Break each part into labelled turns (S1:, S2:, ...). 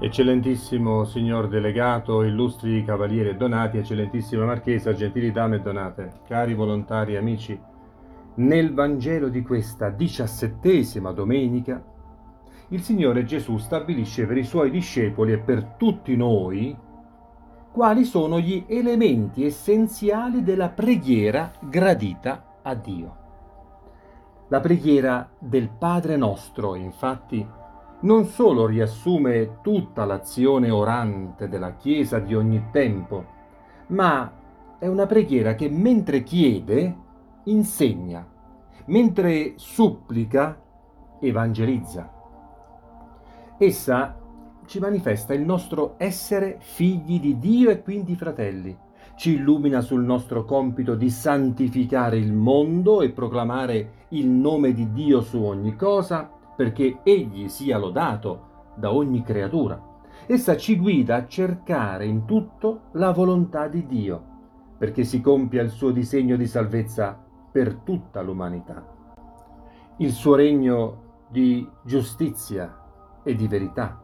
S1: Eccellentissimo signor delegato, illustri cavalieri e donati, eccellentissima marchesa, gentili dame e donate, cari volontari amici, nel Vangelo di questa diciassettesima domenica, il Signore Gesù stabilisce per i suoi discepoli e per tutti noi quali sono gli elementi essenziali della preghiera gradita a Dio. La preghiera del Padre nostro, infatti, non solo riassume tutta l'azione orante della Chiesa di ogni tempo, ma è una preghiera che mentre chiede, insegna, mentre supplica, evangelizza. Essa ci manifesta il nostro essere figli di Dio e quindi fratelli. Ci illumina sul nostro compito di santificare il mondo e proclamare il nome di Dio su ogni cosa perché Egli sia lodato da ogni creatura. Essa ci guida a cercare in tutto la volontà di Dio, perché si compia il suo disegno di salvezza per tutta l'umanità. Il suo regno di giustizia e di verità.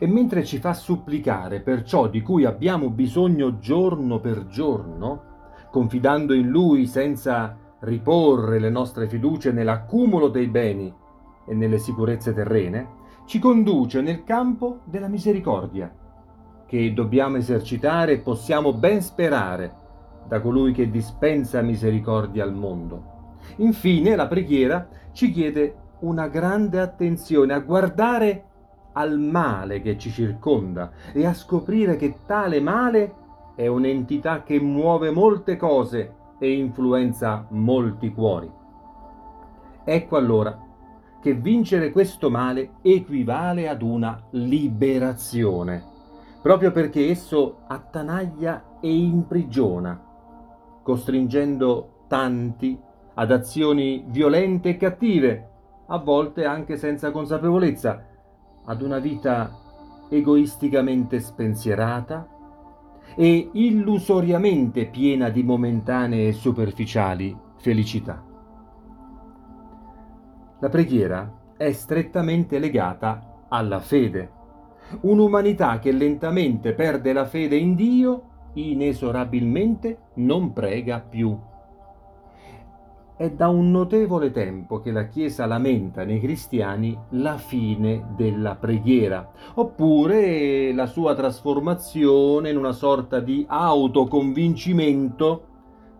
S1: E mentre ci fa supplicare per ciò di cui abbiamo bisogno giorno per giorno, confidando in Lui senza riporre le nostre fiducie nell'accumulo dei beni, e nelle sicurezze terrene, ci conduce nel campo della misericordia, che dobbiamo esercitare e possiamo ben sperare da colui che dispensa misericordia al mondo. Infine la preghiera ci chiede una grande attenzione a guardare al male che ci circonda e a scoprire che tale male è un'entità che muove molte cose e influenza molti cuori. Ecco allora che vincere questo male equivale ad una liberazione, proprio perché esso attanaglia e imprigiona, costringendo tanti ad azioni violente e cattive, a volte anche senza consapevolezza, ad una vita egoisticamente spensierata e illusoriamente piena di momentanee e superficiali felicità. La preghiera è strettamente legata alla fede. Un'umanità che lentamente perde la fede in Dio inesorabilmente non prega più. È da un notevole tempo che la Chiesa lamenta nei cristiani la fine della preghiera, oppure la sua trasformazione in una sorta di autoconvincimento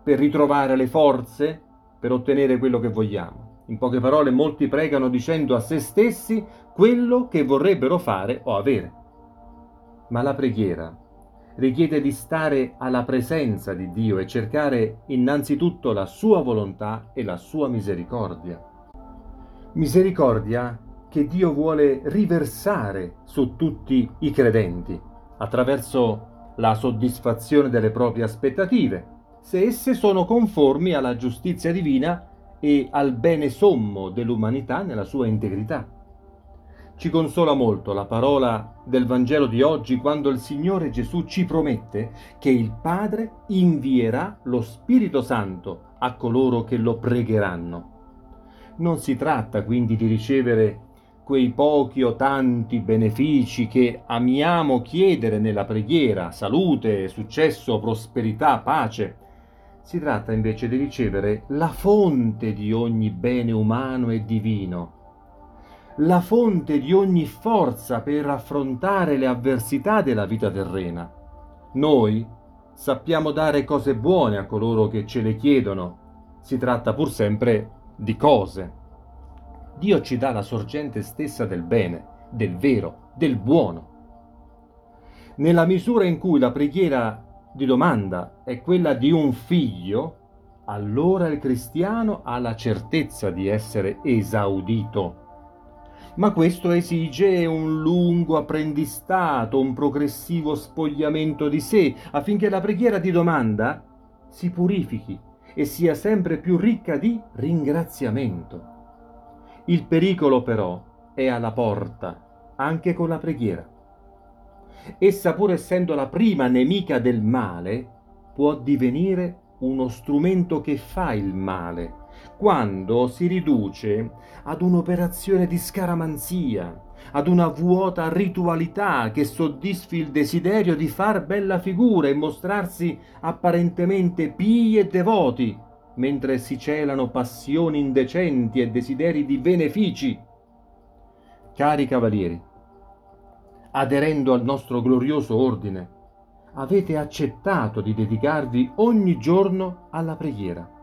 S1: per ritrovare le forze per ottenere quello che vogliamo. In poche parole, molti pregano dicendo a se stessi quello che vorrebbero fare o avere. Ma la preghiera richiede di stare alla presenza di Dio e cercare innanzitutto la sua volontà e la sua misericordia. Misericordia che Dio vuole riversare su tutti i credenti attraverso la soddisfazione delle proprie aspettative, se esse sono conformi alla giustizia divina e al bene sommo dell'umanità nella sua integrità. Ci consola molto la parola del Vangelo di oggi quando il Signore Gesù ci promette che il Padre invierà lo Spirito Santo a coloro che lo pregheranno. Non si tratta quindi di ricevere quei pochi o tanti benefici che amiamo chiedere nella preghiera, salute, successo, prosperità, pace, si tratta invece di ricevere la fonte di ogni bene umano e divino, la fonte di ogni forza per affrontare le avversità della vita terrena. Noi sappiamo dare cose buone a coloro che ce le chiedono, si tratta pur sempre di cose. Dio ci dà la sorgente stessa del bene, del vero, del buono. Nella misura in cui la preghiera di domanda è quella di un figlio, allora il cristiano ha la certezza di essere esaudito. Ma questo esige un lungo apprendistato, un progressivo spogliamento di sé, affinché la preghiera di domanda si purifichi e sia sempre più ricca di ringraziamento. Il pericolo però è alla porta, anche con la preghiera. Essa pur essendo la prima nemica del male, può divenire uno strumento che fa il male, quando si riduce ad un'operazione di scaramanzia, ad una vuota ritualità che soddisfi il desiderio di far bella figura e mostrarsi apparentemente pii e devoti, mentre si celano passioni indecenti e desideri di benefici. Cari cavalieri, aderendo al nostro glorioso ordine, avete accettato di dedicarvi ogni giorno alla preghiera.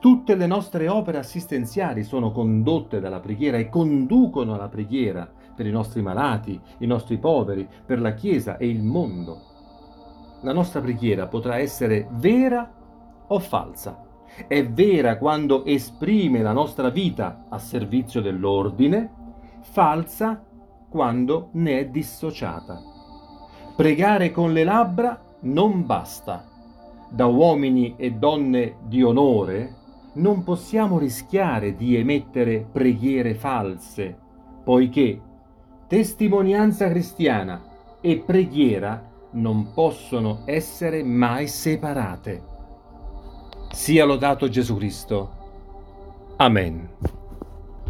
S1: Tutte le nostre opere assistenziali sono condotte dalla preghiera e conducono alla preghiera per i nostri malati, i nostri poveri, per la Chiesa e il mondo. La nostra preghiera potrà essere vera o falsa. È vera quando esprime la nostra vita a servizio dell'ordine, falsa quando ne è dissociata. Pregare con le labbra non basta. Da uomini e donne di onore non possiamo rischiare di emettere preghiere false, poiché testimonianza cristiana e preghiera non possono essere mai separate. Sia lodato Gesù Cristo. Amen.